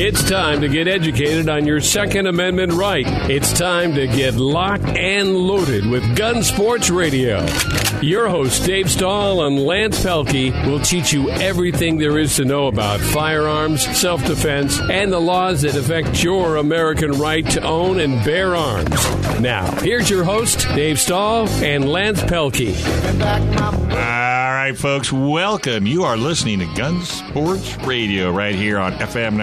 It's time to get educated on your Second Amendment right. It's time to get locked and loaded with Gun Sports Radio. Your hosts, Dave Stahl and Lance Pelkey, will teach you everything there is to know about firearms, self defense, and the laws that affect your American right to own and bear arms. Now, here's your host, Dave Stahl and Lance Pelkey. All right, folks, welcome. You are listening to Gun Sports Radio right here on FM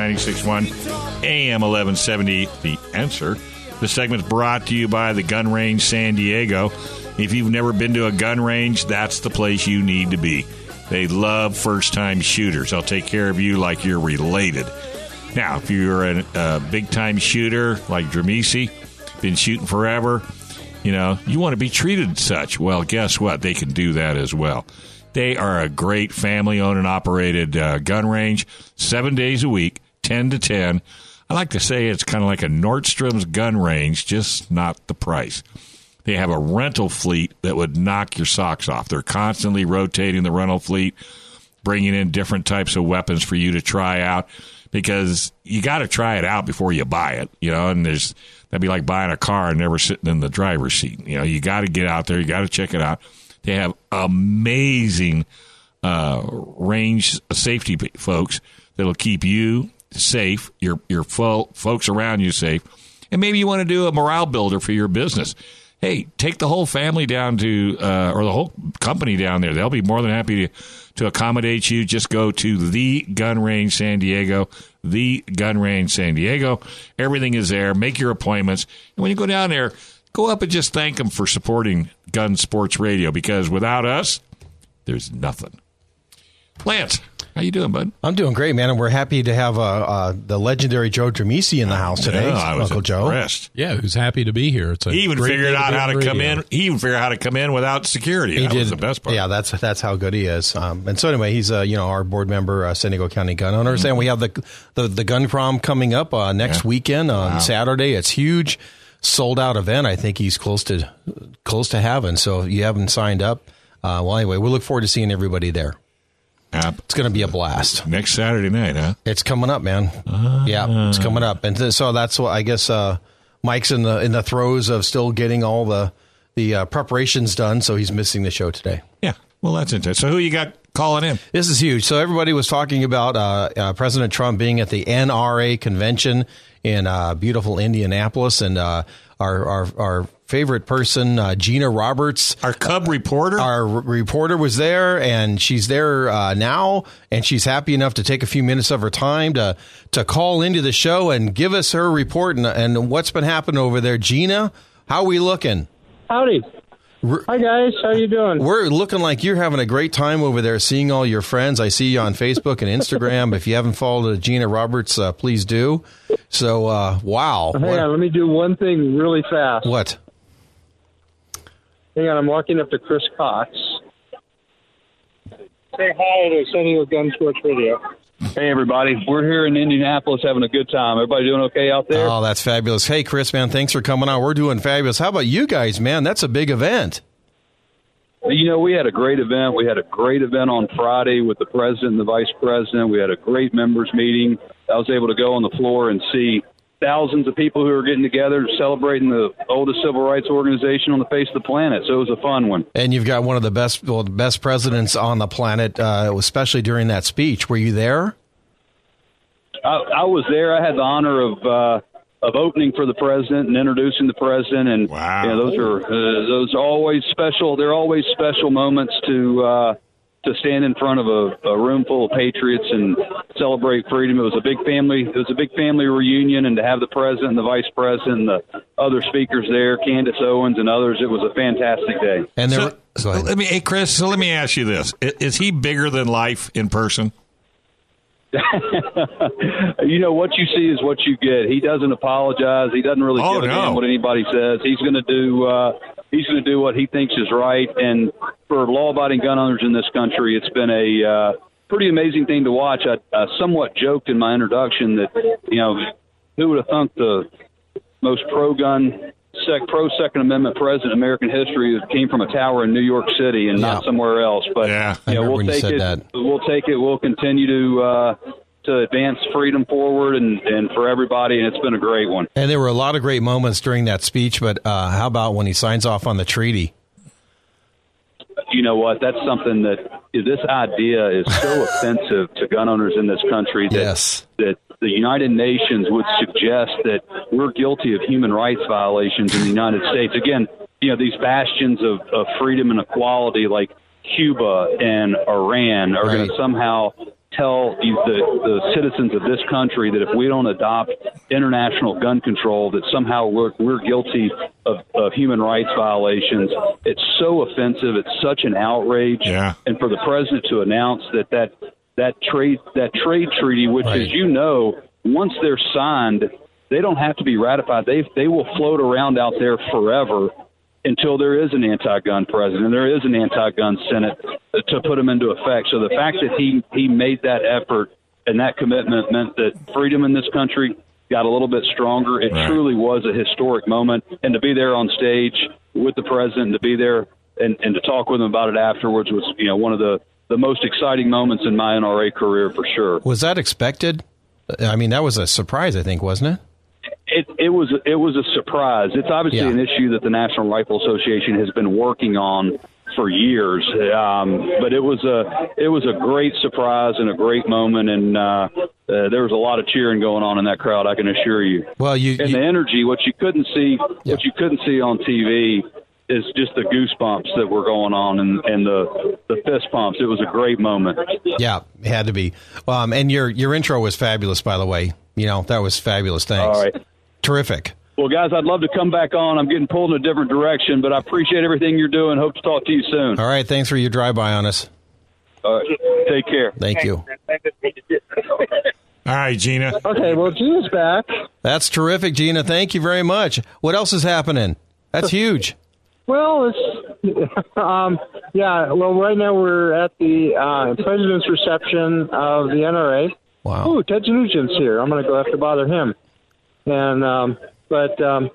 961 AM 1170. The answer. The segment's brought to you by the Gun Range San Diego. If you've never been to a gun range, that's the place you need to be. They love first time shooters. They'll take care of you like you're related. Now, if you're a, a big time shooter like Dramisi, been shooting forever, you know, you want to be treated such. Well, guess what? They can do that as well. They are a great family owned and operated uh, gun range, seven days a week, 10 to 10. I like to say it's kind of like a Nordstrom's gun range, just not the price. They have a rental fleet that would knock your socks off. They're constantly rotating the rental fleet, bringing in different types of weapons for you to try out because you got to try it out before you buy it, you know, and there's that'd be like buying a car and never sitting in the driver's seat. You know, you got to get out there, you got to check it out. They have amazing uh, range safety folks that'll keep you safe, your your fo- folks around you safe, and maybe you want to do a morale builder for your business. Hey, take the whole family down to, uh, or the whole company down there. They'll be more than happy to, to accommodate you. Just go to the Gun Range San Diego, the Gun Range San Diego. Everything is there. Make your appointments. And when you go down there, go up and just thank them for supporting Gun Sports Radio because without us, there's nothing. Lance, how you doing, bud? I'm doing great, man, and we're happy to have uh, uh, the legendary Joe Dramisi in the house today. Yeah, I was Uncle Joe. Yeah, who's happy to be here. It's a He even great figured out be how on to come in. He even figured out how to come in without security. He that did. was the best part. Yeah, that's that's how good he is. Um, and so anyway, he's uh, you know our board member, uh, San Diego County Gun Owners, and we have the the, the gun prom coming up uh, next Yeah. weekend on Saturday. It's huge, sold out event. I think he's close to close to having. So if you haven't signed up, uh, well, anyway, we look forward to seeing everybody there. App. It's going to be a blast. Next Saturday night, huh? It's coming up, man. yeah, it's coming up, and th- so that's what I guess uh, Mike's in the in the throes of still getting all the the uh, preparations done, so he's missing the show today. Yeah. Well, that's interesting. So who you got calling in? This is huge. So everybody was talking about uh, uh, President Trump being at the NRA convention in uh, beautiful Indianapolis, and uh, our, our our favorite person, uh, Gina Roberts, Our Cub reporter? our r- reporter was there, and she's there uh, now, and she's happy enough to take a few minutes of her time to to call into the show and give us her report and, and what's been happening over there. Gina, how are we looking? Howdy. Hi guys, how you doing? We're looking like you're having a great time over there, seeing all your friends. I see you on Facebook and Instagram. if you haven't followed Gina Roberts, uh, please do. So, uh, wow, Hang What- on, let me do one thing really fast. what? Hang on, I'm walking up to Chris Cox. Say hi to San Diego Gun Sports Radio. Hey, everybody. We're here in Indianapolis having a good time. Everybody doing okay out there? Oh, that's fabulous. Hey, Chris, man, thanks for coming out. We're doing fabulous. How about you guys, man? That's a big event. You know, we had a great event. We had a great event on Friday with the president and the vice president. We had a great members meeting. I was able to go on the floor and see thousands of people who are getting together celebrating the oldest civil rights organization on the face of the planet. So it was a fun one. And you've got one of the best, well, the best presidents on the planet, uh, especially during that speech. Were you there? I, I was there. I had the honor of uh, of opening for the president and introducing the president, and Wow. you know, those are uh, those are always special. They're always special moments to uh, to stand in front of a, a room full of patriots and celebrate freedom. It was a big family. It was a big family reunion, and to have the president, and the vice president, and the other speakers there, Candace Owens and others, it was a fantastic day. And there, So, go ahead. let me, hey, Chris, so let me ask you this. I- Is he bigger than life in person? you know what you see is what you get. He doesn't apologize. He doesn't really Oh, give a no. damn what anybody says. He's going to do. Uh, he's going to do what he thinks is right. And for law-abiding gun owners in this country, it's been a uh, pretty amazing thing to watch. I, I somewhat joked in my introduction that you know who would have thunk the most pro-gun sec, pro Second Amendment president in American history came from a tower in New York City and Yeah. not somewhere else. But Yeah. I you know, remember we'll when you take said it. that. We'll take it. We'll continue to uh, to advance freedom forward and, and for everybody. And it's been a great one. And there were a lot of great moments during that speech, but uh, how about when he signs off on the treaty? you know what? That's something that this idea is so offensive to gun owners in this country that Yes. that the United Nations would suggest that we're guilty of human rights violations in the United States. Again, you know, these bastions of, of freedom and equality like Cuba and Iran are going to somehow tell the, the, the citizens of this country that if we don't adopt international gun control, that somehow we're, we're guilty of, of human rights violations. It's so offensive. It's such an outrage. Yeah. And for the president to announce that that, that trade that trade treaty, which, Right. as you know, once they're signed, they don't have to be ratified. They they will float around out there forever until there is an anti-gun president, there is an anti-gun Senate to put them into effect. So the fact that he he made that effort and that commitment meant that freedom in this country got a little bit stronger. It Right. truly was a historic moment, and to be there on stage with the president, to be there and, and to talk with him about it afterwards was you know one of the the most exciting moments in my NRA career for sure. Was that expected? I mean, that was a surprise, I think, wasn't it? It, it was it was a surprise. It's obviously Yeah. an issue that the National Rifle Association has been working on for years, um, but it was a it was a great surprise and a great moment, and uh, uh, there was a lot of cheering going on in that crowd. I can assure you. Well, you, And you the energy, what you couldn't see, Yeah. what you couldn't see on TV, is just the goosebumps that were going on and, and the the fist pumps. It was a great moment. yeah, it had to be. Um, and your your intro was fabulous, by the way. You know, that was fabulous. Thanks. All right. Terrific. Well, guys, I'd love to come back on. I'm getting pulled in a different direction, but I appreciate everything you're doing. Hope to talk to you soon. All right. Thanks for your drive by on us. All right. Take care. Thank you. All right, Gina. Okay, well, Gina's back. That's terrific, Gina. Thank you very much. What else is happening? That's huge. Well, it's um, yeah. Well, right now we're at the uh, president's reception of the NRA. Wow. Ooh, Ted Nugent's here. I'm going to go have to bother him. And um, but um,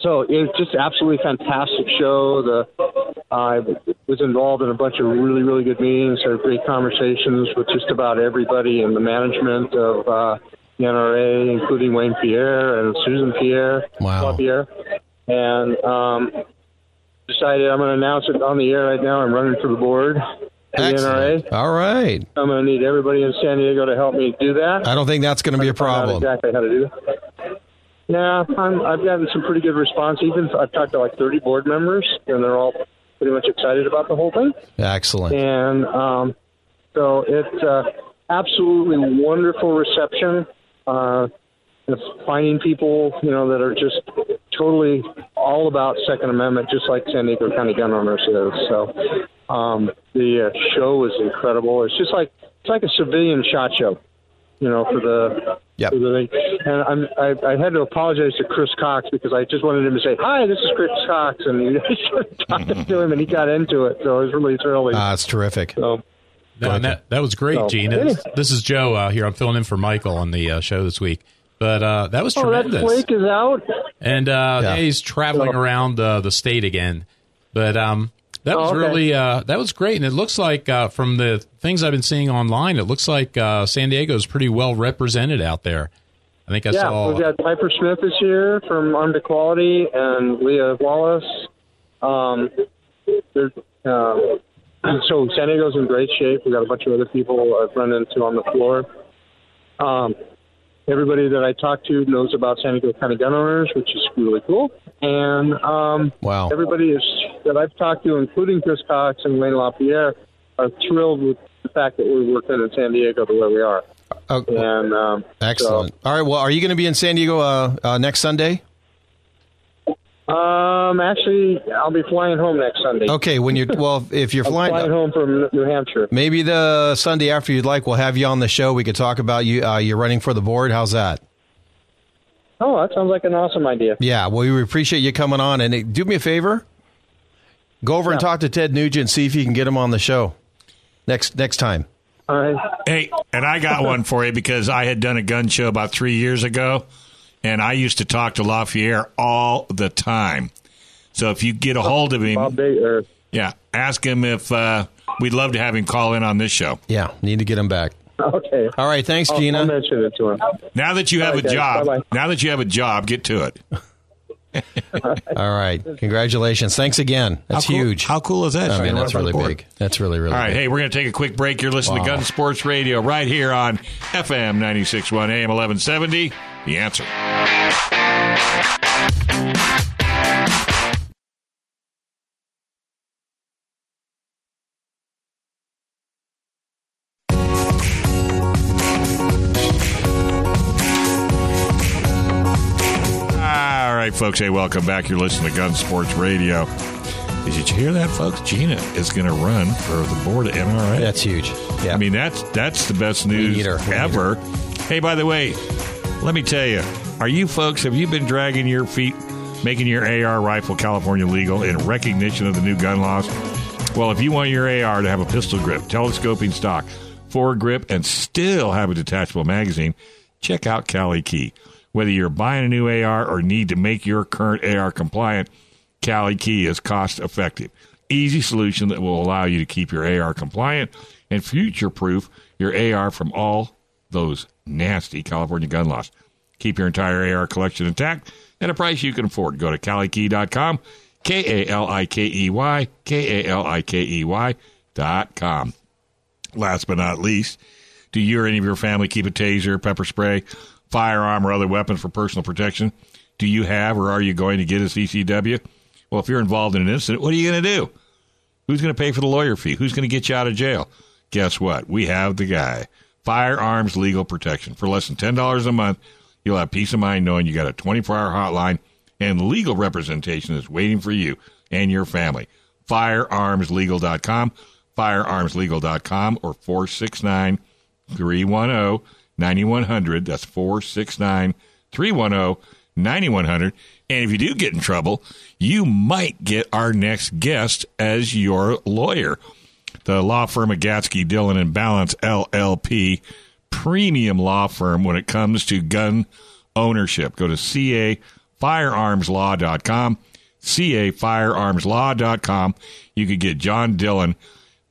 so it's just absolutely fantastic show. The I was involved in a bunch of really really good meetings. Had great conversations with just about everybody in the management of uh, the NRA, including Wayne Pierre and Susan Pierre. Wow. Paul Pierre. And um, decided I'm going to announce it on the air right now. I'm running for the board. of The NRA. Excellent. All right. I'm going to need everybody in San Diego to help me do that. I don't think that's going to be a problem. exactly how to do it. Yeah, I'm, I've gotten some pretty good response. Even I've talked to like 30 board members, and they're all pretty much excited about the whole thing. Excellent. And um, so it's uh, absolutely wonderful reception. Uh, finding people, you know, that are just totally all about Second Amendment, just like San Diego County gun owners is. So um, the uh, show is incredible. It's just like it's like a civilian shot show, you know, for the Yep. for the thing. And I'm, I, I had to apologize to Chris Cox because I just wanted him to say, "Hi, this is Chris Cox," and I started talking to him, and he got into it. So it was really thrilling. Ah, it's terrific. so. No, and that that was great, So, Gene. anyway. This, this is Joe uh, here. I'm filling in for Michael on the uh, show this week. But uh, that was Oh, that tremendous. flake is out. and uh, Yeah. he's traveling Oh. around uh, the state again. But um, that was Oh, okay. really uh, that was great, and it looks like uh, from the things I've been seeing online, it looks like uh, San Diego is pretty well represented out there. I think I yeah, saw. we've got Piper Smith this year from Armed Equality and Leah Wallace. Um, uh, so San Diego's in great shape. We've got a bunch of other people I've run into on the floor. Um, everybody that I talk to knows about San Diego County gun owners, which is really cool. And um, Wow. everybody is that I've talked to, including Chris Cox and Wayne LaPierre, are thrilled with the fact that we're working in San Diego the way we are. Oh, And um, excellent. All right. Well, are you going to be in San Diego uh, uh, next Sunday? Um, actually, I'll be flying home next Sunday. Okay. When you're well, if you're flying, flying home from New Hampshire. maybe the Sunday after you'd like, we'll have you on the show. We could talk about you. Uh, you're running for the board. How's that? Oh, that sounds like an awesome idea. Yeah. Well, we appreciate you coming on. And uh, do me a favor. Go over and talk to Ted Nugent. See if you can get him on the show next next time. All right. Hey, and I got one for you because I had done a gun show about three years ago, and I used to talk to Lafayette all the time. So if you get a hold of him, Bob Day, yeah, ask him if uh, we'd love to have him call in on this show. Yeah, need to get him back. okay. All right, thanks, I'll, Gina. I'll mention it to him. Now that you have All a guys. job, Bye-bye. now that you have a job, get to it. All right, congratulations. Thanks again. That's How cool- huge. How cool is that? I mean, that's really for the board. big. That's really, really All right, big. hey, we're going to take a quick break. You're listening to Gun Sports Radio right here on FM 96.1 AM 1170. The answer. All right, folks. Hey, welcome back. You're listening to Gun Sports Radio. Did you hear that, folks? Gina is going to run for the board of NRA. That's huge. Yeah. I mean, that's that's the best news need her. We need ever. Hey, by the way, let me tell you, are you folks have you been dragging your feet making your AR rifle California legal in recognition of the new gun laws? Well, if you want your AR to have a pistol grip, telescoping stock, forward grip, and still have a detachable magazine, check out Cali Key. Whether you're buying a new AR or need to make your current AR compliant, Cali Key is cost effective. Easy solution that will allow you to keep your AR compliant and future proof your AR from all those nasty California gun laws. Keep your entire AR collection intact at a price you can afford. Go to calikey.com, K A L I K E Y, K A L I K E Y dot com. Last but not least, do you or any of your family keep a taser, pepper spray, firearm, or other weapon for personal protection? Do you have or are you going to get a CCW? Well, if you're involved in an incident, what are you going to do? Who's going to pay for the lawyer fee? Who's going to get you out of jail? Guess what? We have the guy. Firearms Legal Protection. For less than $10 a month, you'll have peace of mind knowing you got a 24 hour hotline and legal representation is waiting for you and your family. Firearmslegal.com, firearmslegal.com, or 469 310 9100. That's 469 310 9100. And if you do get in trouble, you might get our next guest as your lawyer. The law firm of Gatzke, Dillon, and Ballance LLP, premium law firm when it comes to gun ownership. Go to cafirearmslaw.com, cafirearmslaw.com. You could get John Dillon,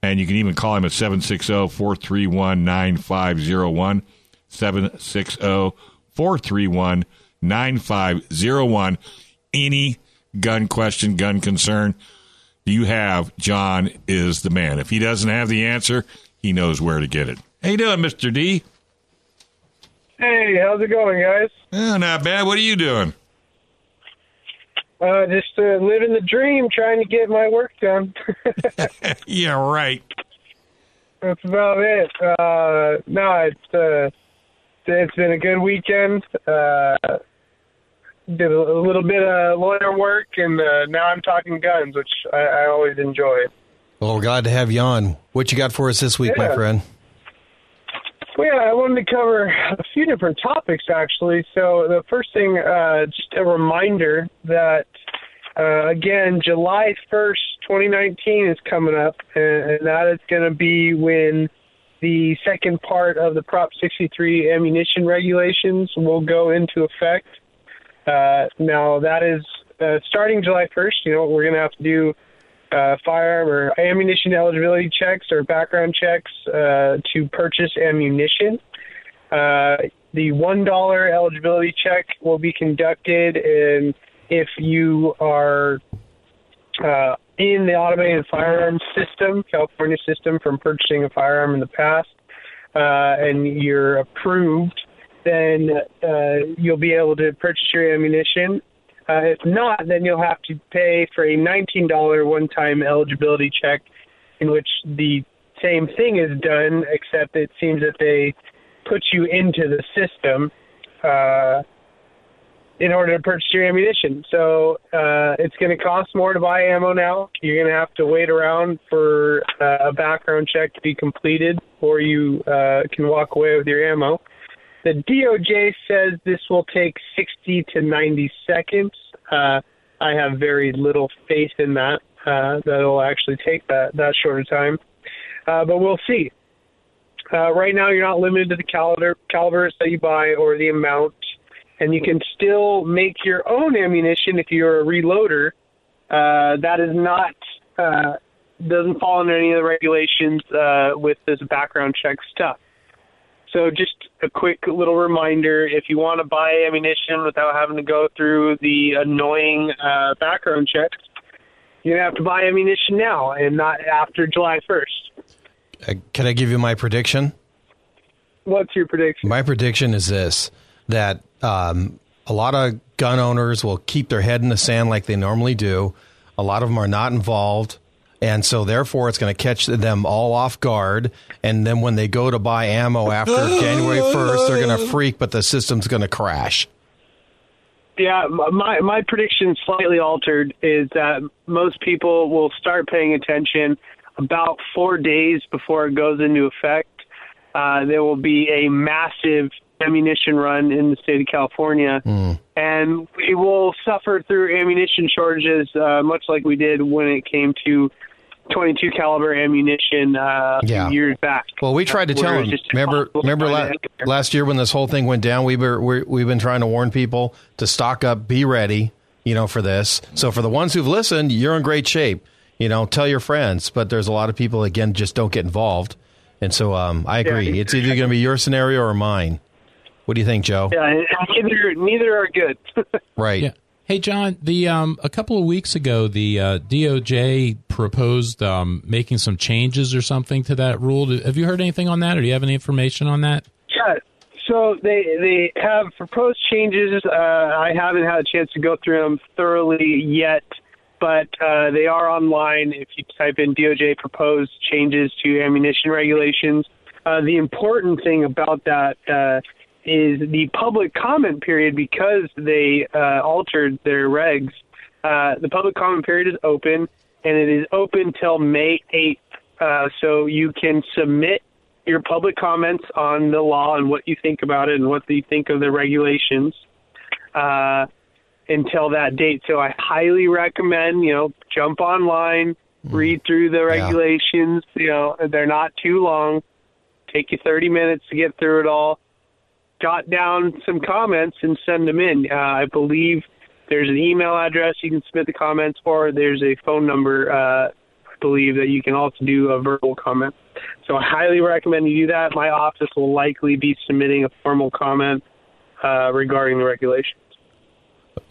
and you can even call him at 760 431 9501. 760 431 9501. Any gun question, gun concern you have, John is the man. If he doesn't have the answer, he knows where to get it. How you doing, Mr. D? Hey, how's it going, guys? Oh, not bad. What are you doing? Uh, just uh, living the dream, trying to get my work done. yeah, right. That's about it. Uh, no, it's uh, it's been a good weekend. Uh, did a, little bit of lawyer work, and uh, now I'm talking guns, which I, I always enjoy. Well, we're glad to have you on. What you got for us this week, my friend? Well, yeah, I wanted to cover a few different topics actually. So the first thing, uh, just a reminder that uh, again, July first, 2019 is coming up, and, and that is going to be when the second part of the Prop 63 ammunition regulations will go into effect. Uh, now that is uh, starting July 1st. You know, we're going to have to do uh, firearm or ammunition eligibility checks or background checks uh, to purchase ammunition. Uh, the one dollar eligibility check will be conducted, and if you are uh, in the automated firearms system, California system, from purchasing a firearm in the past, uh, and you're approved, then uh, you'll be able to purchase your ammunition. Uh, if not, then you'll have to pay for a $19 one-time eligibility check, in which the same thing is done, except it seems that they put you into the system uh, in order to purchase your ammunition. So uh, it's going to cost more to buy ammo now. You're going to have to wait around for uh, a background check to be completed, or you uh, can walk away with your ammo. The DOJ says this will take 60 to 90 seconds. Uh, I have very little faith in that. Uh, that it'll actually take that that short of time, uh, but we'll see. Uh, right now, you're not limited to the caliber calibers that you buy or the amount. and you can still make your own ammunition if you're a reloader. Uh, that is not uh, doesn't fall under any of the regulations uh, with this background check stuff. So just a quick little reminder: if you want to buy ammunition without having to go through the annoying uh, background checks, you're gonna have to buy ammunition now and not after July 1st. Uh, can I give you my prediction? What's your prediction? My prediction is this: that um, a lot of gun owners will keep their head in the sand like they normally do. A lot of them are not involved. And so, therefore, it's going to catch them all off guard. And then when they go to buy ammo after January 1st, they're going to freak, but the system's going to crash. Yeah, my my prediction slightly altered is that most people will start paying attention about four days before it goes into effect. Uh, there will be a massive ammunition run in the state of California, Mm. and we will suffer through ammunition shortages, uh, much like we did when it came to 22 caliber ammunition uh, Yeah. years back. Well, we tried to tell them. Remember, remember la- last year when this whole thing went down, we were we we've been trying to warn people to stock up, be ready, you know, for this. So for the ones who've listened, you're in great shape. You know, tell your friends. But there's a lot of people again just don't get involved, and so um, I agree. Yeah. It's either going to be your scenario or mine. What do you think, Joe? Yeah, neither neither are good. Right. Yeah. Hey, John. The um, a couple of weeks ago, the uh, DOJ proposed um, making some changes or something to that rule. Have you heard anything on that, or do you have any information on that? Yeah. So they they have proposed changes. Uh, I haven't had a chance to go through them thoroughly yet, but uh, they are online. If you type in DOJ proposed changes to ammunition regulations, uh, the important thing about that uh, is the public comment period because they uh, altered their regs. Uh, the public comment period is open, and it is open till May 8th. Uh, so you can submit your public comments on the law and what you think about it and what you think of the regulations uh, until that date. So I highly recommend, you know, jump online, read through the regulations. You know, they're not too long. Take you 30 minutes to get through it all. Jot down some comments and send them in. Uh, I believe there's an email address you can submit the comments, or there's a phone number. Uh, I believe that you can also do a verbal comment. So I highly recommend you do that. My office will likely be submitting a formal comment uh, regarding the regulations.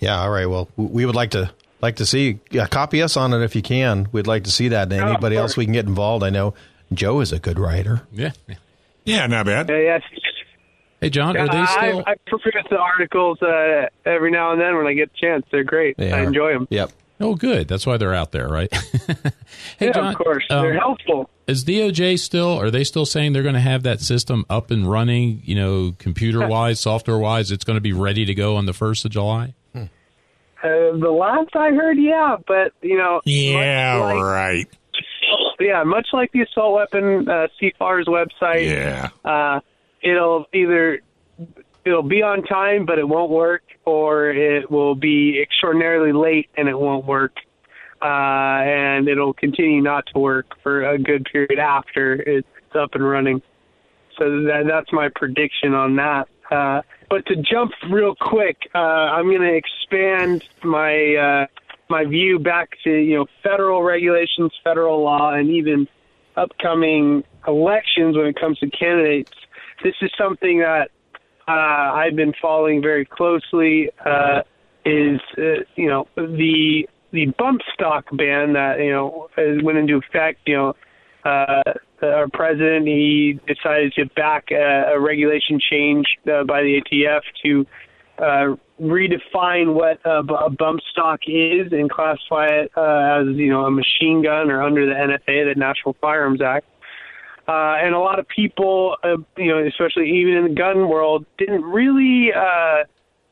Yeah. All right. Well, we would like to like to see yeah, copy us on it if you can. We'd like to see that. And of anybody else we can get involved. I know Joe is a good writer. Yeah. Yeah, not bad. Uh, yes. Hey, John. Are they still? I peruse the articles uh, every now and then when I get a chance. They're great. They I are. enjoy them. Yep. Oh, good. That's why they're out there, right? hey, yeah, John. of course. um, They're helpful. Is DOJ still? Are they still saying they're going to have that system up and running? You know, computer wise, software wise, it's going to be ready to go on the first of July. Uh, the last I heard, yeah, but you know, Yeah, much like, right. yeah, much like the assault weapon uh, CFAR's website, Yeah. uh, it'll either it'll be on time but it won't work, or it will be extraordinarily late and it won't work, uh, and it'll continue not to work for a good period after it's up and running. So that, that's my prediction on that. Uh, but to jump real quick, uh, I'm going to expand my uh, my view back to you know federal regulations, federal law, and even upcoming elections when it comes to candidates. This is something that uh, I've been following very closely. Uh, is uh, you know the the bump stock ban that you know went into effect. You know, uh, our president he decided to back a, a regulation change uh, by the ATF to uh, redefine what a, a bump stock is and classify it uh, as you know a machine gun or under the NFA, the National Firearms Act. Uh, and a lot of people, uh, you know, especially even in the gun world, didn't really uh,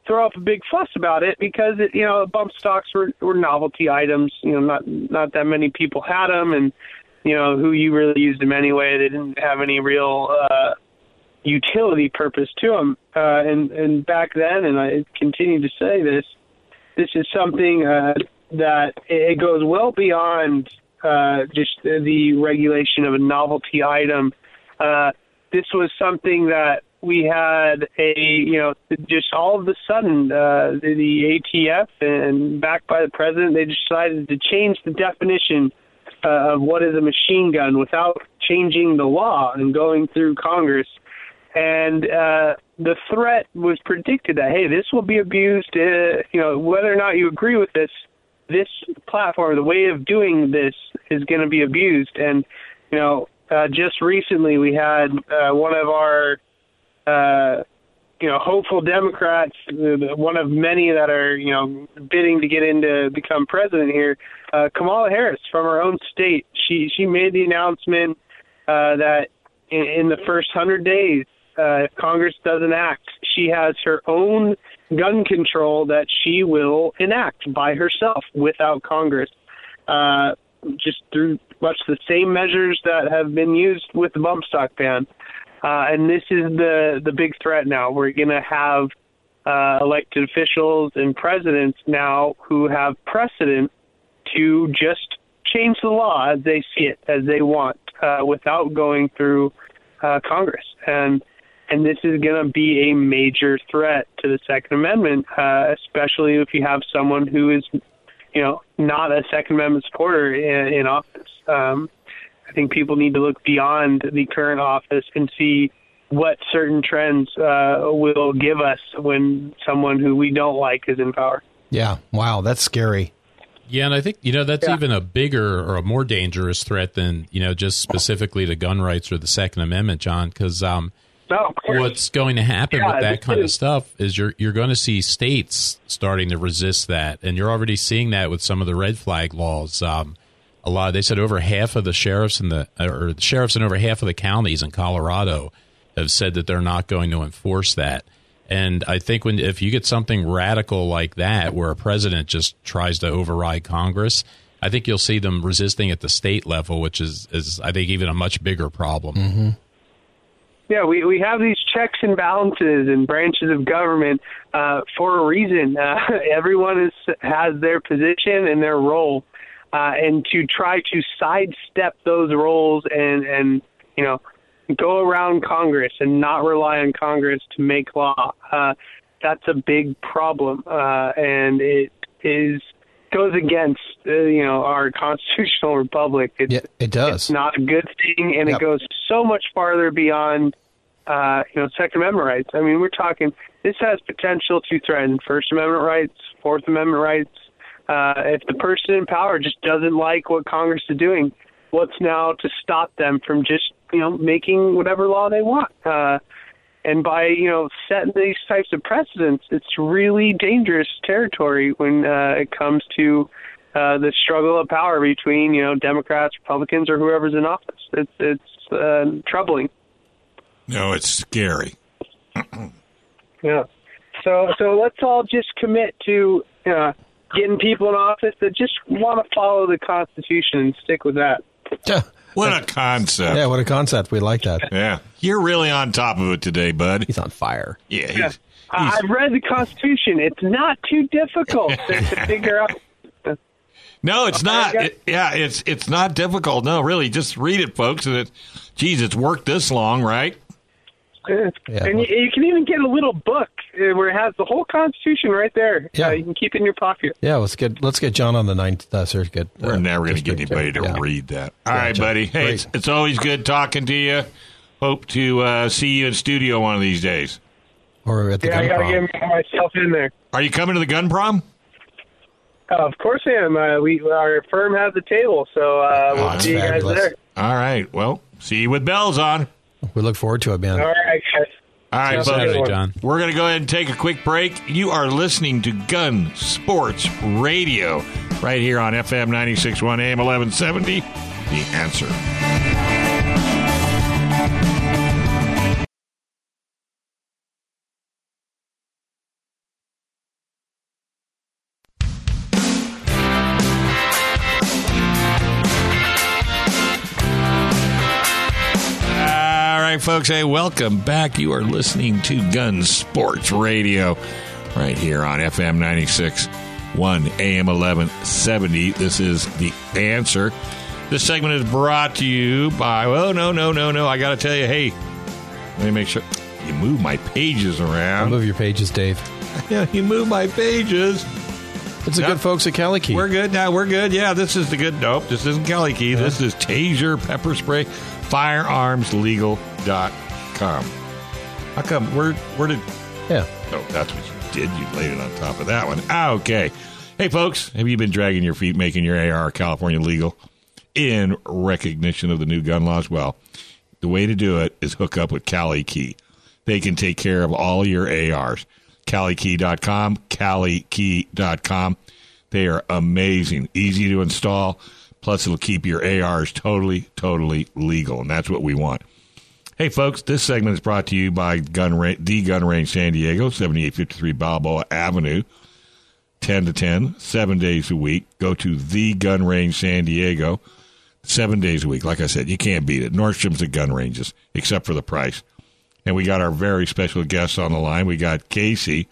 throw up a big fuss about it because it, you know bump stocks were, were novelty items. You know, not not that many people had them, and you know who you really used them anyway. They didn't have any real uh, utility purpose to them. Uh, and and back then, and I continue to say this, this is something uh, that it goes well beyond uh, just the regulation of a novelty item. Uh, this was something that we had a you know just all of a sudden uh, the, the ATF and backed by the president they decided to change the definition uh, of what is a machine gun without changing the law and going through Congress. And uh, the threat was predicted that hey, this will be abused. Uh, you know whether or not you agree with this, this platform, the way of doing this is going to be abused. And you know uh, just recently we had uh, one of our uh, you know hopeful Democrats, one of many that are you know bidding to get into become president here, uh, Kamala Harris from her own state. She she made the announcement uh, that in, in the first hundred days, uh, if Congress doesn't act, she has her own gun control that she will enact by herself without Congress. Uh, just through much the same measures that have been used with the bump stock ban. Uh, and this is the the big threat now. We're going to have uh, elected officials and presidents now who have precedent to just change the law as they see it, as they want, uh, without going through uh, Congress. And and this is going to be a major threat to the Second Amendment, uh, especially if you have someone who is, you know, not a Second Amendment supporter in, in office. Um, I think people need to look beyond the current office and see what certain trends uh, will give us when someone who we don't like is in power. Yeah. Wow. That's scary. Yeah, and I think you know that's Yeah. even a bigger or a more dangerous threat than you know just specifically to gun rights or the Second Amendment, John. Because um, No, what's going to happen Yeah, with that this kind of stuff is you're you're going to see states starting to resist that, and you're already seeing that with some of the red flag laws. Um, a lot they said over half of the sheriffs in the or the sheriffs in over half of the counties in Colorado have said that they're not going to enforce that. And I think when if you get something radical like that, where a president just tries to override Congress, I think you'll see them resisting at the state level, which is is I think even a much bigger problem. Yeah, we, we have these checks and balances and branches of government uh, for a reason. Uh, everyone is has their position and their role, uh, and to try to sidestep those roles and and you know go around Congress and not rely on Congress to make law. Uh, that's a big problem, uh, and it is goes against uh, you know our constitutional republic. It's, Yeah, it does. It's not a good thing, and Yep. it goes so much farther beyond uh, you know Second Amendment rights. I mean, we're talking this has potential to threaten First Amendment rights, Fourth Amendment rights. Uh, if the person in power just doesn't like what Congress is doing, what's now to stop them from just you know making whatever law they want? Uh, and by you know setting these types of precedents, it's really dangerous territory when uh, it comes to uh, the struggle of power between you know Democrats, Republicans, or whoever's in office. It's it's uh, troubling. No, it's scary. Yeah. So so let's all just commit to uh, getting people in office that just want to follow the Constitution and stick with that. Yeah. What a concept. Yeah. What a concept. We like that. Yeah. You're really on top of it today, bud. He's on fire. Yeah. He's, I- I've read the Constitution. It's not too difficult to, to figure out. no, it's not. It- yeah, it's it's not difficult. No, really, just read it, folks. And it, geez, it's worked this long, right? Yeah. and you, you can even get a little book uh, where it has the whole Constitution right there. Yeah. Uh, you can keep it in your pocket. Yeah. Let's get let's get John on the ninth uh, circuit. We're uh, never going to get anybody to Yeah. read that. All Yeah, right, John. buddy. Hey, it's, it's always good talking to you. Hope to uh, see you in studio one of these days. Or at the Yeah, I gun got to prom. get myself in there. Are you coming to the gun prom? Uh, of course I am. Uh, we our firm has a table, so uh, we'll Oh, that's see you guys there. All right. Well, see you with bells on. We look forward to it, man. All right, guys. All right, Yeah, folks. Saturday, John. We're going to go ahead and take a quick break. You are listening to Gun Sports Radio right here on FM 961 AM 1170. The answer. Right, folks. Hey, welcome back. You are listening to Gun Sports Radio right here on FM 96 1 AM 1170. This is The Answer. This segment is brought to you by, oh, no, no, no, no. I got to tell you, hey, let me make sure. you move my pages I'll around. move your pages, Dave. Yeah, you move my pages. It's the Yep. good folks at Cali Key. We're good now. We're good. Yeah, this is the good. Nope, this isn't Cali Key. This is Taser Pepper Spray, firearmslegal.com. How come? Where, where did. yeah. Oh, that's what you did. You laid it on top of that one. Ah, okay. Hey, folks, have you been dragging your feet making your AR California legal in recognition of the new gun laws? Well, the way to do it is hook up with Cali Key. They can take care of all your ARs. CaliKey.com, CaliKey.com. They are amazing, easy to install. Plus, it'll keep your ARs totally, totally legal, and that's what we want. Hey, folks, this segment is brought to you by Gun Ra- The Gun Range San Diego, 7853 Balboa Avenue, 10 to 10, seven days a week. Go to The Gun Range San Diego, seven days a week. Like I said, you can't beat it. Nordstrom's at gun ranges, except for the price. And we got our very special guest on the line. We got Casey,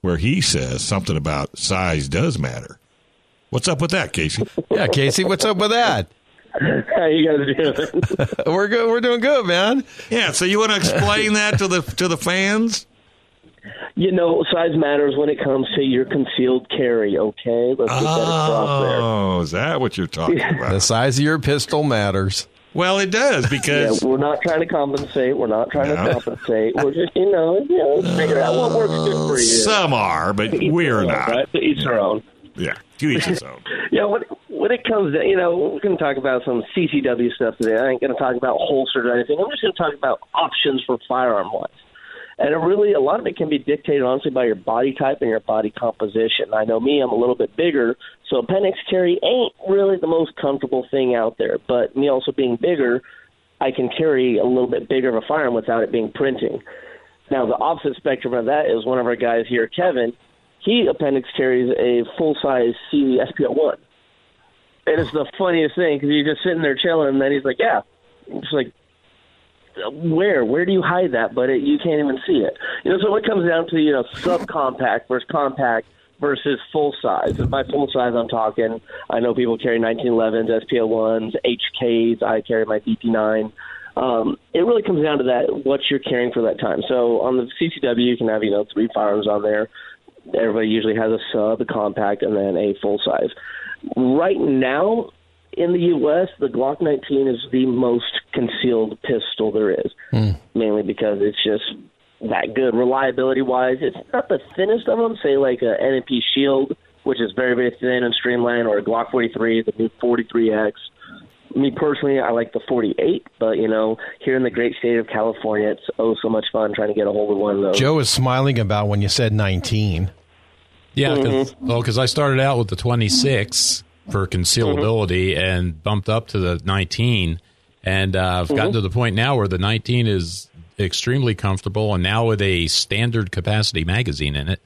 where he says something about size does matter. What's up with that, Casey? Yeah, Casey, what's up with that? How you guys doing? We're good. We're doing good, man. yeah, so you want to explain that to the to the fans? you know, size matters when it comes to your concealed carry. Okay, let's get that across there. Oh, is that what you're talking about? The size of your pistol matters. Well, it does Yeah, because we're not trying to compensate. We're not trying No. to compensate. We're just, you know, you know, figure out what works good for you. some are, but we're not. Right? To each their own. Yeah, to each his own. Yeah, when when it comes to you know, we're going to talk about some CCW stuff today. I ain't going to talk about holsters or anything. I'm just going to talk about options for firearm wise. And it really, a lot of it can be dictated honestly by your body type and your body composition. I know me, I'm a little bit bigger, so appendix carry ain't really the most comfortable thing out there. But me also being bigger, I can carry a little bit bigger of a firearm without it being printing. Now, the opposite spectrum of that is one of our guys here, Kevin. He appendix carries a full size CZ SP-01. And it's the funniest thing because you're just sitting there chilling, and then he's like, "Yeah," it's like, "Where? Where do you hide that?" But it, you can't even see it. You know, so it comes down to you know subcompact versus compact versus full size. And by full size, I'm talking. I know people carry 1911s, SP-01s, HKs. I carry my DP9. Um, it really comes down to that what you're carrying for that time. So on the CCW, you can have you know three firearms on there. Everybody usually has a sub, a compact, and then a full size. Right now in the U.S., the Glock 19 is the most concealed pistol there is, hmm. mainly because it's just that good. Reliability wise, it's not the thinnest of them, say like a M&P Shield, which is very, very thin and streamlined, or a Glock 43, the new 43X. Me personally, I like the 48, but you know, here in the great state of California, it's oh so much fun trying to get a hold of one of those. Joe was smiling about when you said 19. Yeah, cause, Mm-hmm. well, because I started out with the 26 for concealability and bumped up to the 19, and uh, I've Mm-hmm. gotten to the point now where the 19 is extremely comfortable, and now with a standard capacity magazine in it,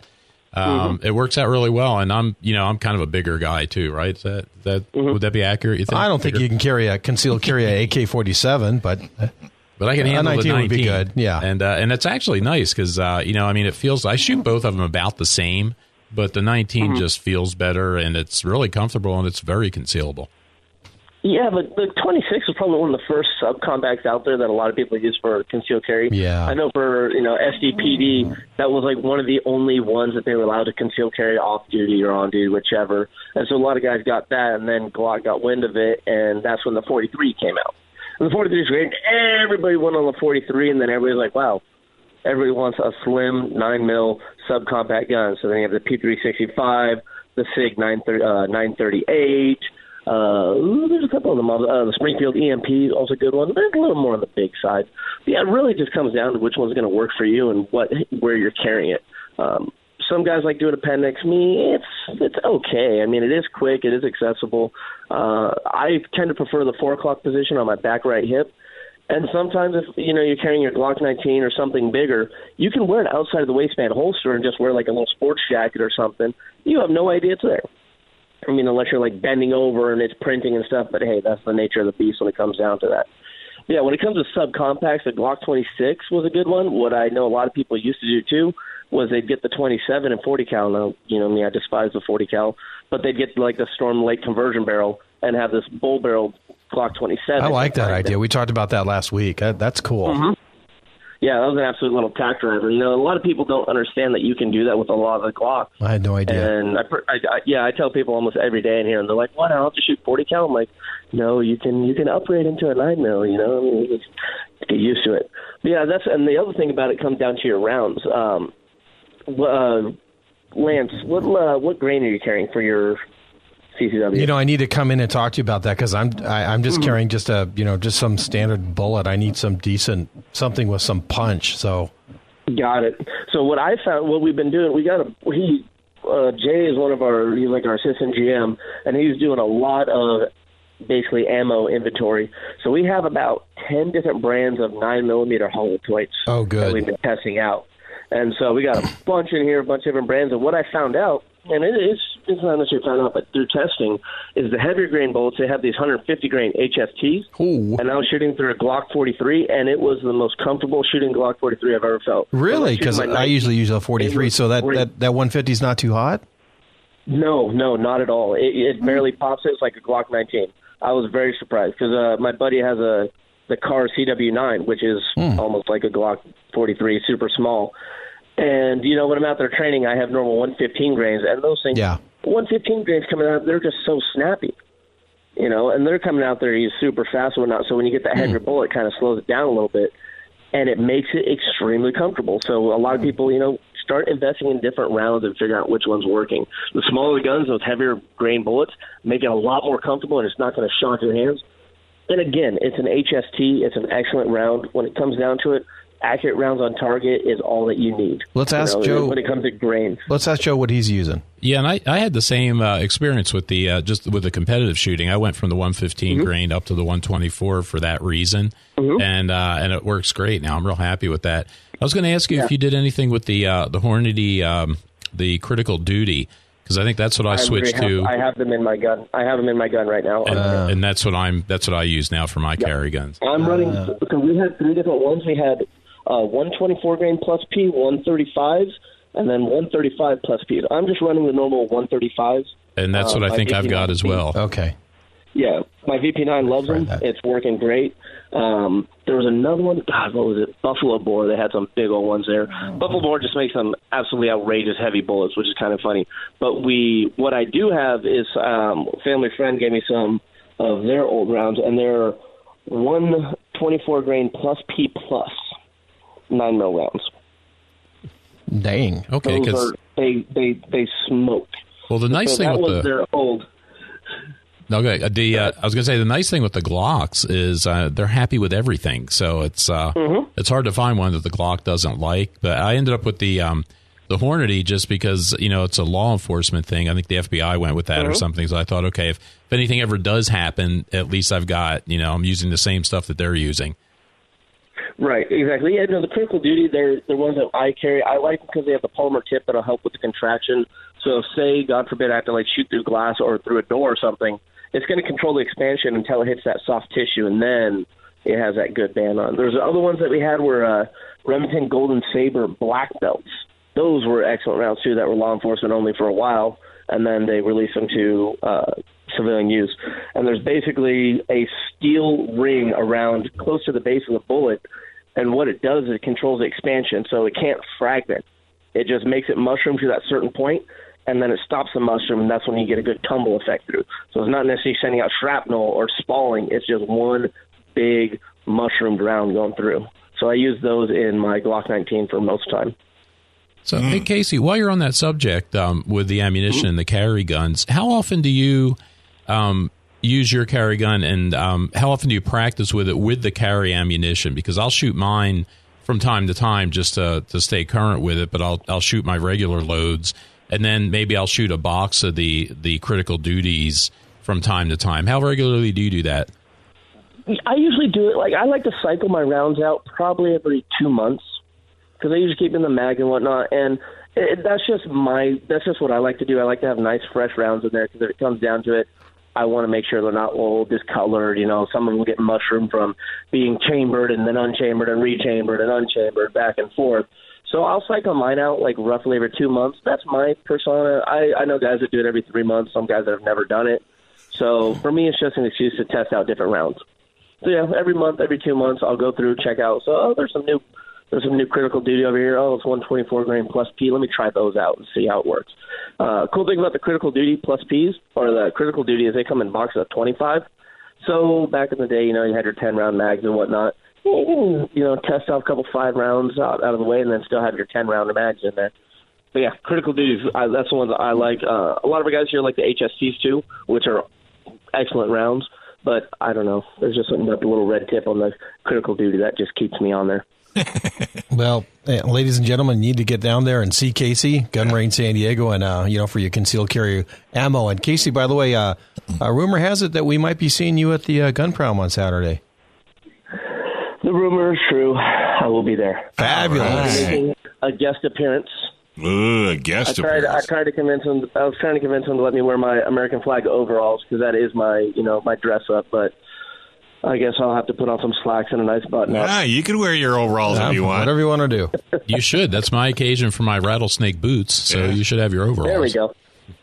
um, Mm-hmm. it works out really well. And I'm, you know, I'm kind of a bigger guy too, right? Is that that Mm-hmm. would that be accurate? You think? I don't think you can carry a concealed carry a AK 47, but But I can A handle 19 the would be good, yeah. and uh, and it's actually nice because uh, you know, I mean, it feels I shoot both of them about the same, but the 19 Mm-hmm. just feels better and it's really comfortable and it's very concealable. Yeah, but the 26 is probably one of the first subcompacts out there that a lot of people use for concealed carry. Yeah. I know for you know SDPD, that was like one of the only ones that they were allowed to conceal carry off duty or on duty, whichever. And so a lot of guys got that, and then Glock got wind of it, and that's when the 43 came out. And the 43 is great. Everybody went on the 43, and then everybody's like, wow, everybody wants a slim nine mil subcompact gun. So then you have the P365, the Sig 930, uh, 938. Uh, there's a couple of them. Uh, the Springfield EMP is also a good one. They're a little more on the big side. But yeah, it really just comes down to which one's going to work for you and what where you're carrying it. Um, some guys like doing appendix. Me, it's it's okay. I mean, it is quick. It is accessible. Uh, I tend to prefer the four o'clock position on my back right hip. And sometimes, if you know you're carrying your Glock 19 or something bigger, you can wear it outside of the waistband holster and just wear like a little sports jacket or something. You have no idea it's there. I mean, unless you're like bending over and it's printing and stuff. But hey, that's the nature of the beast when it comes down to that. Yeah, when it comes to subcompacts, the Glock 26 was a good one. What I know a lot of people used to do too was they'd get the 27 and 40 cal. Now, you know me, I despise the 40 cal, but they'd get like the Storm Lake conversion barrel and have this bull barrel Glock 27. I like that it. idea. We talked about that last week. That's cool. Mm-hmm. Yeah, that was an absolute little tack driver. You know, a lot of people don't understand that you can do that with a lot of the Glocks. I had no idea. And I, I, I, yeah, I tell people almost every day in here, and they're like, "What? I don't have to shoot 40 cal." I'm like, "No, you can. You can upgrade into a nine mil. You know, I mean, just get used to it." But yeah, that's and the other thing about it comes down to your rounds. Um, uh, Lance, what uh, what grain are you carrying for your CCW? You know, I need to come in and talk to you about that because I'm I, I'm just carrying just a you know just some standard bullet. I need some decent something with some punch. So Got it. So what I found, what we've been doing, we got a he. Uh, Jay is one of our he's like our assistant GM, and he's doing a lot of basically ammo inventory. So we have about ten different brands of nine millimeter hollow plates. Oh, good. That we've been testing out, and so we got a bunch in here, a bunch of different brands. And what I found out, and it is it's not necessarily found out, but through testing, is the heavier grain bullets. They have these 150 grain HSTs, Ooh. and I was shooting through a Glock 43, and it was the most comfortable shooting Glock 43 I've ever felt. really, because my I usually use a 43, so that great. that that 150 is not too hot. No, no, not at all. It, it barely pops. It's like a Glock 19. I was very surprised because uh, my buddy has a the Kahr CW9, which is Hmm. almost like a Glock 43, super small. And you know when I'm out there training, I have normal 115 grains, and those things, Yeah. 115 grains coming out, they're just so snappy. You know, and they're coming out there, he's super fast and whatnot. So when you get that Hmm. heavier bullet, it kind of slows it down a little bit, and it makes it extremely comfortable. So a lot of people, you know, start investing in different rounds and figure out which one's working. The smaller the guns, those heavier grain bullets, make it a lot more comfortable, and it's not going to shock your hands. And again, it's an HST. It's an excellent round. When it comes down to it, accurate rounds on target is all that you need. Let's You ask know, Joe- when it comes to grains. Let's ask Joe what he's using. Yeah, and I, I had the same uh, experience with the uh, just with the competitive shooting. I went from the 115 grain up to the 124 for that reason, and uh, and it works great now. I'm real happy with that. I was going to ask you if you did anything with the uh, the Hornady, um, the critical duty, because I think that's what I I switched have, to, I have them in my gun. I have them in my gun right now. and, Uh. and that's what I'm that's what I use now for my carry guns. I'm running. So we had three different ones. We had uh, 124 grain plus P, 135s, and then 135 plus P. I'm just running the normal 135s. And that's Uh, what I think I've got as well. Okay. Yeah, my VP9 loves them. that. It's working great. Um, there was another one. God, what was it? Buffalo Bore. They had some big old ones there. Buffalo Bore just makes some absolutely outrageous heavy bullets, which is kind of funny. But we, what I do have is, um, family friend gave me some of their old rounds, and they're 124 grain plus P plus nine mil rounds. Dang. Okay, because they they they smoke. well, the nice so thing with the old. Okay, uh, the uh, I was going to say the nice thing with the Glocks is uh, they're happy with everything, so it's uh, it's hard to find one that the Glock doesn't like. But I ended up with the um, the Hornady just because you know it's a law enforcement thing. I think the FBI went with that or something. So I thought, okay, if, if anything ever does happen, at least I've got you know I'm using the same stuff that they're using. Right, exactly. Yeah, no, the critical duty, they're the ones that I carry. I like because they have the polymer tip that'll help with the contraction. So, say, God forbid, I have to like shoot through glass or through a door or something, it's going to control the expansion until it hits that soft tissue, and then it has that good band on. There's other ones that we had were uh, Remington Golden Saber black belts. Those were excellent rounds too. That were law enforcement only for a while, and then they released them to uh, civilian use. And there's basically a steel ring around close to the base of the bullet, and what it does is it controls the expansion, so it can't fragment. It just makes it mushroom to that certain point, and then it stops the mushroom, and that's when you get a good tumble effect through. So it's not necessarily sending out shrapnel or spalling; it's just one big mushroomed round going through. So I use those in my Glock 19 for most time. So, hey Casey, while you're on that subject um, with the ammunition and the carry guns, how often do you um, use your carry gun, and um, how often do you practice with it with the carry ammunition? Because I'll shoot mine from time to time just to, to stay current with it, but I'll I'll shoot my regular loads, and then maybe I'll shoot a box of the the critical duties from time to time. How regularly do you do that? I usually do it like I like to cycle my rounds out probably every two months because I usually keep in the mag and whatnot, and it, that's just my that's just what I like to do. I like to have nice fresh rounds in there because if it comes down to it, I want to make sure they're not old, discolored. You know, some of them get mushroom from being chambered and then unchambered and rechambered and unchambered back and forth. So I'll cycle mine out like roughly every two months. That's my persona. I, I know guys that do it every three months. Some guys that have never done it. So for me, it's just an excuse to test out different rounds. So yeah, every month, every two months, I'll go through, check out. So oh, there's some new there's some new critical duty over here. Oh, it's 124 grain plus P. Let me try those out and see how it works. Uh, cool thing about the critical duty plus Ps or the critical duty is they come in boxes of 25. So back in the day, you know, you had your 10 round mags and whatnot. You can, you know, test out a couple five rounds out, out of the way and then still have your 10 round mags in there. But yeah, critical duties. That's the ones that I like. Uh, a lot of our guys here like the HSTs too, which are excellent rounds. But I don't know. There's just something about the little red tip on the critical duty that just keeps me on there. Well, eh, ladies and gentlemen, you need to get down there and see Casey, Gun Range San Diego, and uh, you know for your concealed carry ammo. And Casey, by the way, uh, uh, rumor has it that we might be seeing you at the uh, gun prom on Saturday. The rumor is true. I will be there. Fabulous. Making a guest appearance. Ooh, a I guest tried. I tried to convince him. I was trying to convince him to let me wear my American flag overalls because that is my, you know, my dress up. But I guess I'll have to put on some slacks and a nice button up. Ah, you can wear your overalls if you want. Whatever you want to do. You should. That's my occasion for my rattlesnake boots. So Yeah. you should have your overalls. There we go.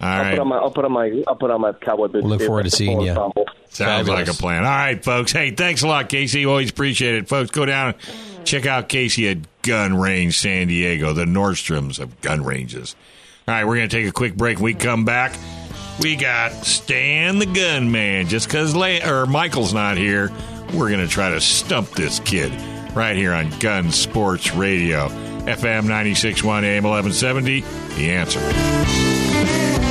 All I'll put on my. I'll put on my. I'll put on my cowboy boots. We'll look forward to seeing you. ensemble. Sounds Fabulous. like a plan. All right, folks. Hey, thanks a lot, Casey. Always appreciate it. Folks, go down and check out Casey at Gun Range San Diego, the Nordstroms of gun ranges. All right, we're going to take a quick break. When we come back, we got Stan the Gun Man. Just because La- or Michael's not here, we're going to try to stump this kid right here on Gun Sports Radio. FM 96.1 AM 1170. The answer.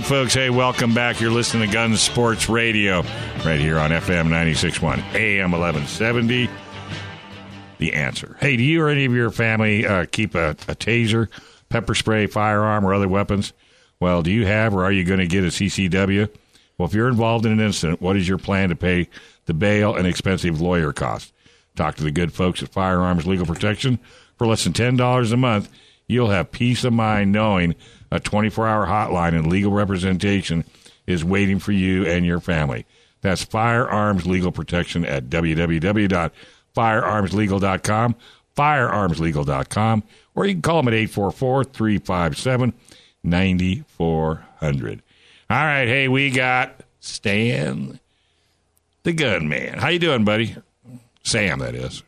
Right, folks. Hey, welcome back. You're listening to Gun Sports Radio right here on FM 96.1 AM 1170. The answer. Hey, do you or any of your family uh, keep a, a taser, pepper spray, firearm, or other weapons? Well, do you have or are you going to get a CCW? Well, if you're involved in an incident, what is your plan to pay the bail and expensive lawyer costs? Talk to the good folks at Firearms Legal Protection. For less than $10 a month, you'll have peace of mind knowing a 24 hour hotline and legal representation is waiting for you and your family. That's Firearms Legal Protection at www.firearmslegal.com, firearmslegal.com, or you can call them at 844 357 9400. All right, hey, we got Stan the Gunman. How you doing, buddy? Sam, that is.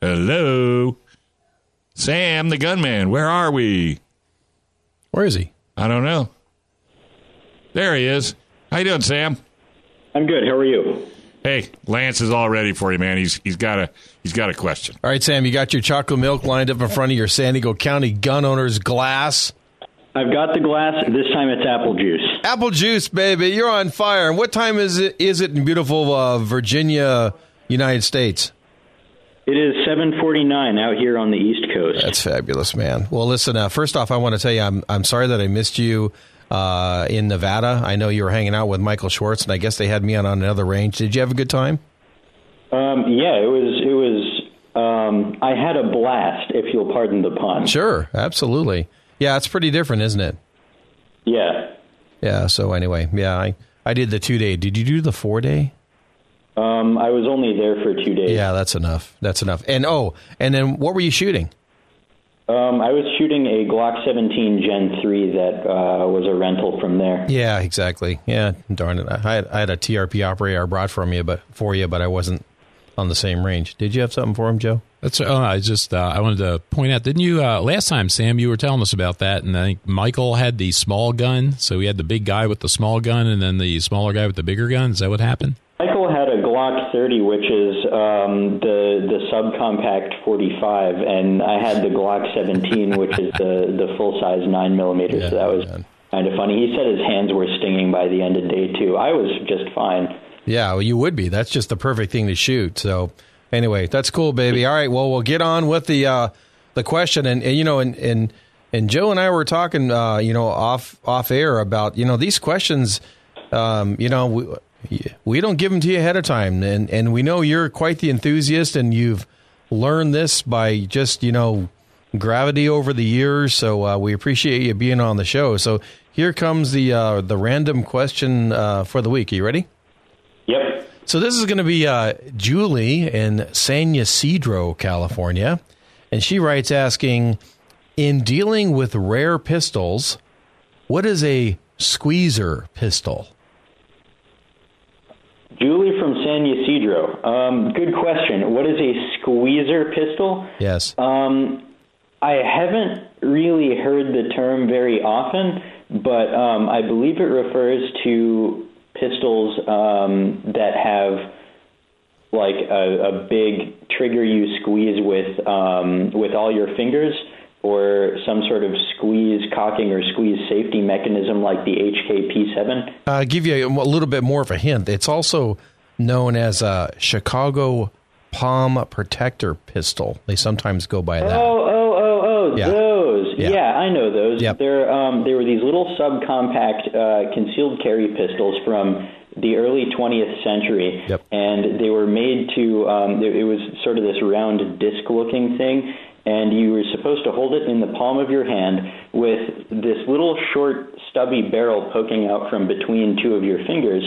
Hello. Sam the Gunman, where are we? Where is he? I don't know. There he is. How you doing, Sam? I'm good. How are you? Hey, Lance is all ready for you, man. He's he's got a he's got a question. All right, Sam, you got your chocolate milk lined up in front of your San Diego County gun owner's glass. I've got the glass. This time it's apple juice. Apple juice, baby. You're on fire. And what time is it? Is it in beautiful uh, Virginia, United States? It is 7:49 out here on the East Coast. That's fabulous, man. Well, listen. Uh, first off, I want to tell you, I'm I'm sorry that I missed you uh, in Nevada. I know you were hanging out with Michael Schwartz, and I guess they had me on on another range. Did you have a good time? Um, yeah, it was. It was. Um, I had a blast, if you'll pardon the pun. Sure, absolutely. Yeah, it's pretty different, isn't it? Yeah. Yeah. So anyway, yeah, I I did the two day. Did you do the four day? Um, I was only there for two days. Yeah, that's enough. That's enough. And oh, and then what were you shooting? Um, I was shooting a Glock 17 Gen 3 that uh, was a rental from there. Yeah, exactly. Yeah, darn it. I had, I had a TRP operator I brought from you, but for you, but I wasn't on the same range. Did you have something for him, Joe? That's. Oh, I just. Uh, I wanted to point out. Didn't you uh, last time, Sam? You were telling us about that, and I think Michael had the small gun. So we had the big guy with the small gun, and then the smaller guy with the bigger gun. Is that what happened? Michael had a Glock 30, which is um, the the subcompact 45, and I had the Glock 17, which is the the full size nine millimeter. so that was kind of funny. He said his hands were stinging by the end of day two. I was just fine. Yeah, well, you would be. That's just the perfect thing to shoot. So anyway, that's cool, baby. All right, well, we'll get on with the uh, the question, and, and you know, and and and Joe and I were talking, uh, you know, off off air about you know these questions. Um, you know, we, we don't give them to you ahead of time, and and we know you're quite the enthusiast, and you've learned this by just you know gravity over the years. So uh, we appreciate you being on the show. So here comes the uh, the random question uh, for the week. Are you ready? Yep. So this is going to be uh, Julie in San Ysidro, California, and she writes asking, in dealing with rare pistols, what is a squeezer pistol? Julie from San Ysidro. Um, good question. What is a squeezer pistol? Yes. Um, I haven't really heard the term very often, but um, I believe it refers to pistols um, that have like a, a big trigger you squeeze with um, with all your fingers or some sort of squeeze cocking or squeeze safety mechanism like the HK P7? I'll give you a little bit more of a hint. It's also known as a Chicago palm protector pistol. They sometimes go by that. Oh, oh, oh, oh, Yeah. those. Yeah. Yeah. I know those. Yep. They're um, they were these little subcompact uh, concealed carry pistols from the early 20th century, Yep. and they were made to. Um, it it was sort of this round disc-looking thing, and you were supposed to hold it in the palm of your hand with this little short, stubby barrel poking out from between two of your fingers,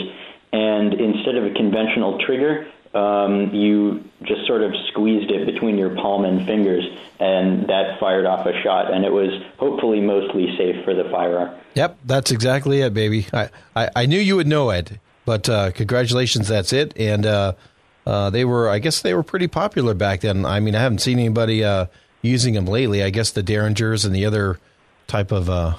and instead of a conventional trigger. Um, you just sort of squeezed it between your palm and fingers, and that fired off a shot, and it was hopefully mostly safe for the firearm. Yep, that's exactly it, baby. I, I, I knew you would know it, but uh, congratulations, that's it. And uh, uh, they were, I guess, they were pretty popular back then. I mean, I haven't seen anybody uh, using them lately. I guess the Derringers and the other type of uh,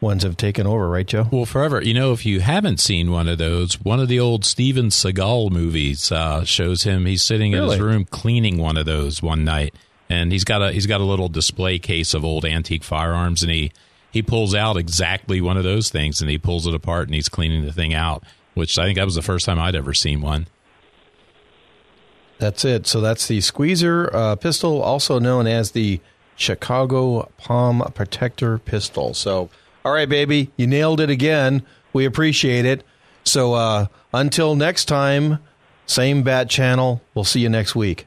ones have taken over, right, Joe? Well, forever. You know, if you haven't seen one of those, one of the old Steven Seagal movies uh, shows him. He's sitting in his room cleaning one of those one night, and he's got a he's got a little display case of old antique firearms, and he he pulls out exactly one of those things, and he pulls it apart, and he's cleaning the thing out. Which I think that was the first time I'd ever seen one. That's it. So that's the squeezer uh, pistol, also known as the Chicago Palm Protector pistol. So, all right, baby, you nailed it again. We appreciate it. So, uh, until next time, same bat channel. We'll see you next week.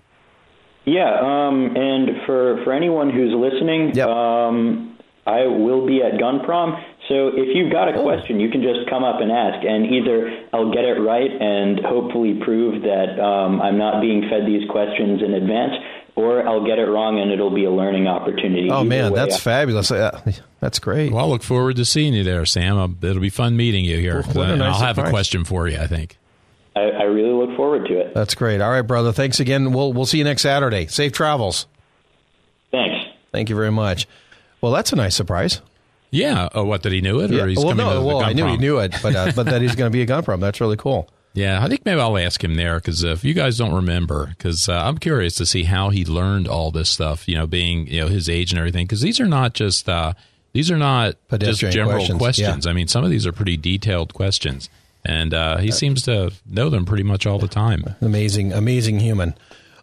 Yeah, um, and for for anyone who's listening, um, I will be at Gun Prom. So if you've got a question, you can just come up and ask, and either I'll get it right and hopefully prove that um, I'm not being fed these questions in advance, or I'll get it wrong and it'll be a learning opportunity. Oh man, way, that's fabulous. Uh, That's great. Well, I look forward to seeing you there, Sam. Uh, It'll be fun meeting you here. What a And nice I'll have a question for you. I think. I, I really look forward to it. That's great. All right, brother. Thanks again. We'll we'll see you next Saturday. Safe travels. Thanks. Thank you very much. Well, that's a nice surprise. Yeah. Oh, what did he knew it, or Yeah. he's well, coming no, to well, I knew prom? he knew it, but uh, but that he's going to be a gun prom. That's really cool. Yeah, I think maybe I'll ask him there because if you guys don't remember, because uh, I'm curious to see how he learned all this stuff. You know, being you know his age and everything, because these are not just uh, these are not just Pedestrian general questions, questions. yeah. I mean, some of these are pretty detailed questions, and uh, he seems to know them pretty much all the time. Amazing, amazing human.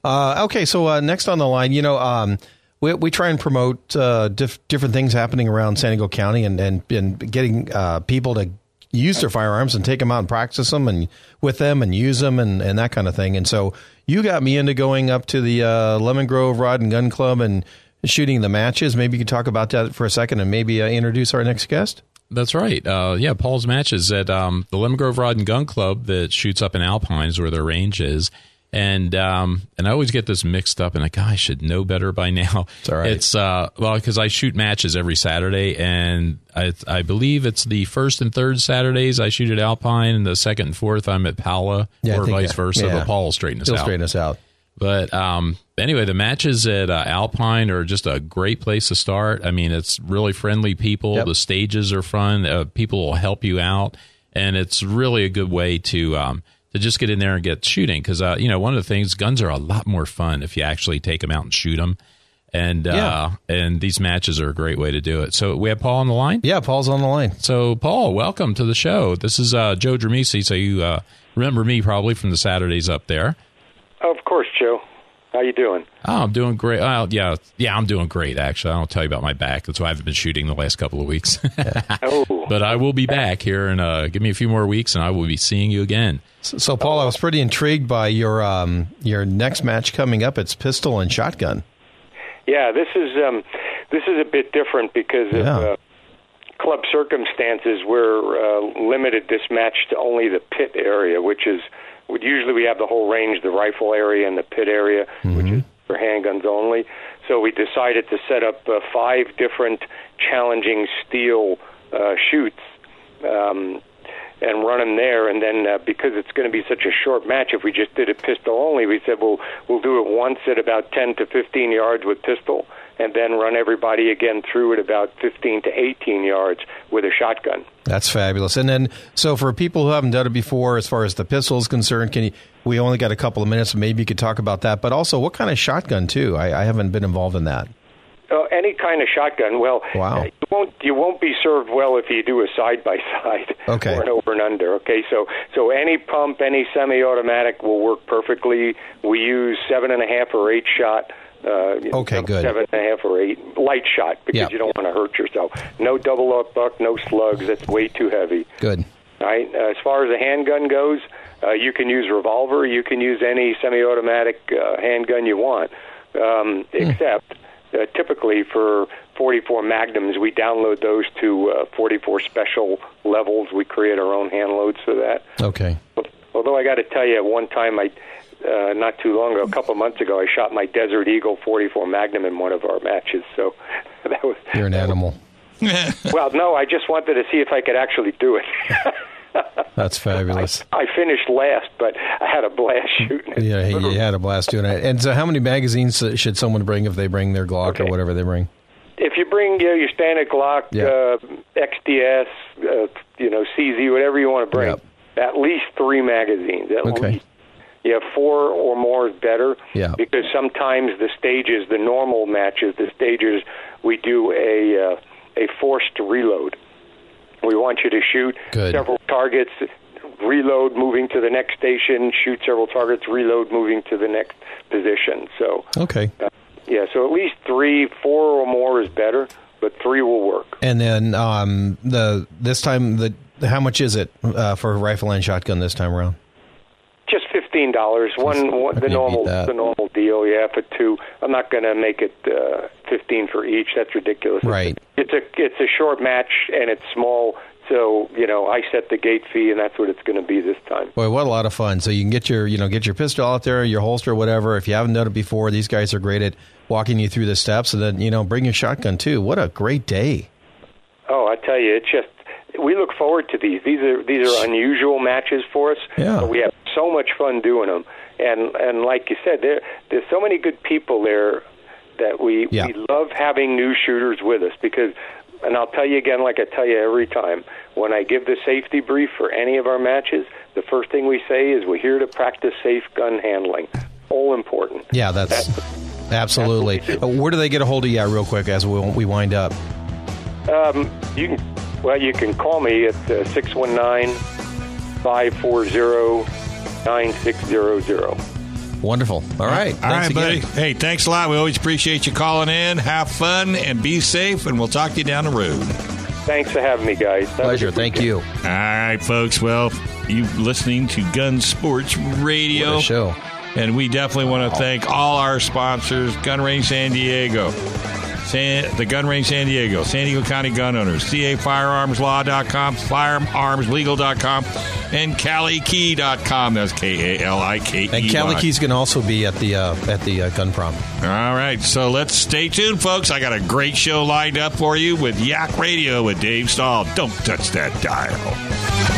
Uh, okay, so uh, next on the line, you know, um, we, we try and promote uh, diff- different things happening around San Diego County and, and, and getting uh, people to use their firearms and take them out and practice them and with them and use them and, and that kind of thing. And so you got me into going up to the uh, Lemon Grove Rod and Gun Club and shooting the matches. Maybe you could talk about that for a second and maybe uh, introduce our next guest. That's right. Uh, yeah, Paul's matches at um, the Lemon Grove Rod and Gun Club that shoots up in Alpines where their range is. And um, and I always get this mixed up, and like, "God, I should know better by now. It's all right. It's uh, well because I shoot matches every Saturday, and I I believe it's the first and third Saturdays I shoot at Alpine, and the second and fourth I'm at Pala, Yeah, or vice that- versa. yeah. But Paul will straighten us He'll out. straighten us out. But um, anyway, the matches at uh, Alpine are just a great place to start. I mean, it's really friendly people. Yep. The stages are fun. Uh, people will help you out, and it's really a good way to um, to just get in there and get shooting. Because uh, you know, one of the things, guns are a lot more fun if you actually take them out and shoot them. And uh, and these matches are a great way to do it. So we have Paul on the line. Yeah, Paul's on the line. So Paul, welcome to the show. This is uh, Joe Dramisi. So you uh, remember me probably from the Saturdays up there. Of course, Joe. How you doing? Oh, I'm doing great. Oh, yeah, yeah, I'm doing great. Actually, I don't tell you about my back. That's why I haven't been shooting the last couple of weeks. Oh, but I will be back here, and uh, give me a few more weeks, and I will be seeing you again. So, Paul, I was pretty intrigued by your um, your next match coming up. It's pistol and shotgun. yeah. This is um, this is a bit different because of Yeah. uh, club circumstances. We're uh, limited this match to only the pit area, which is usually we have the whole range, the rifle area and the pit area, which is for handguns only. So we decided to set up uh, five different challenging steel uh, shoots. Um, and run them there. And then uh, because it's going to be such a short match, if we just did it pistol only, we said we'll we'll do it once at about 10 to 15 yards with pistol, and then run everybody again through at about 15 to 18 yards with a shotgun. That's fabulous. And then, so for people who haven't done it before, as far as the pistol is concerned, can you? We only got a couple of minutes, so maybe you could talk about that. But also, what kind of shotgun too? I, I haven't been involved in that. Uh, any kind of shotgun. Well, Wow. you won't you won't be served well if you do a side by side Okay. or an over and under. Okay, so so any pump, any semi-automatic will work perfectly. We use seven and a half or eight shot. Uh, Okay, good. Seven and a half or eight light shot because Yeah. you don't want to hurt yourself. No double up buck, no slugs. That's way too heavy. Good. All right. Uh, as far as a handgun goes, uh, you can use revolver. You can use any semi-automatic uh, handgun you want, um, except uh, typically for 44 Magnums, we download those to uh, 44 special levels. We create our own hand loads for that. Okay. Although I got to tell you, at one time I. Uh, not too long ago, a couple of months ago, I shot my Desert Eagle 44 Magnum in one of our matches. So that was You're an animal. well. No, I just wanted to see if I could actually do it. That's fabulous. I finished last, but I had a blast shooting it. Yeah, you had a blast doing it. And so, how many magazines should someone bring if they bring their Glock or whatever they bring? If you bring you know, your standard Glock, Yeah. uh, XDS, uh, you know CZ, whatever you want to bring, at least three magazines. At Okay. least. Yeah, four or more is better. Yeah. Because sometimes the stages, the normal matches, the stages, we do a uh, a forced reload. We want you to shoot Good. several targets, reload, moving to the next station, shoot several targets, reload, moving to the next position. So Okay. uh, yeah, so at least three, four or more is better, but three will work. And then um, the this time the how much is it uh, for rifle and shotgun this time around? Fifteen dollars. One, one the normal the normal deal. Yeah, for two. I'm not going to make it uh, fifteen for each. That's ridiculous. Right. It's a it's a short match and it's small. So you know, I set the gate fee, and that's what it's going to be this time. Boy, what a lot of fun! So you can get your you know get your pistol out there, your holster, whatever. If you haven't done it before, these guys are great at walking you through the steps, and then you know bring your shotgun too. What a great day! Oh, I tell you, it's just we look forward to these. These are these are unusual matches for us. Yeah. But we have so much fun doing them, and and like you said, there there's so many good people there that we Yeah. we love having new shooters with us because. And I'll tell you again, like I tell you every time, when I give the safety brief for any of our matches, the first thing we say is we're here to practice safe gun handling. All important. Yeah, that's absolutely. Uh, Where do they get a hold of you real quick as we we wind up? Um, you can, well, you can call me at uh, six one nine five four zero nine six zero zero. Wonderful. All right. All right, Thanks buddy. again. Hey, thanks a lot. We always appreciate you calling in. Have fun and be safe, and we'll talk to you down the road. Thanks for having me, guys. Have Pleasure. Thank you. All right, folks. Well, you listening to Gun Sports Radio. What a show. And we definitely want to thank all our sponsors Gun Range San Diego, San, the Gun Range San Diego, San Diego County Gun Owners, CAFirearmsLaw.com, FirearmsLegal.com, and CaliKey.com. That's K A L I K E. And Cali Key's going to also be at the uh, at the uh, gun prom. All right, so let's stay tuned, folks. I got a great show lined up for you with Yak Radio with Dave Stahl. Don't touch that dial.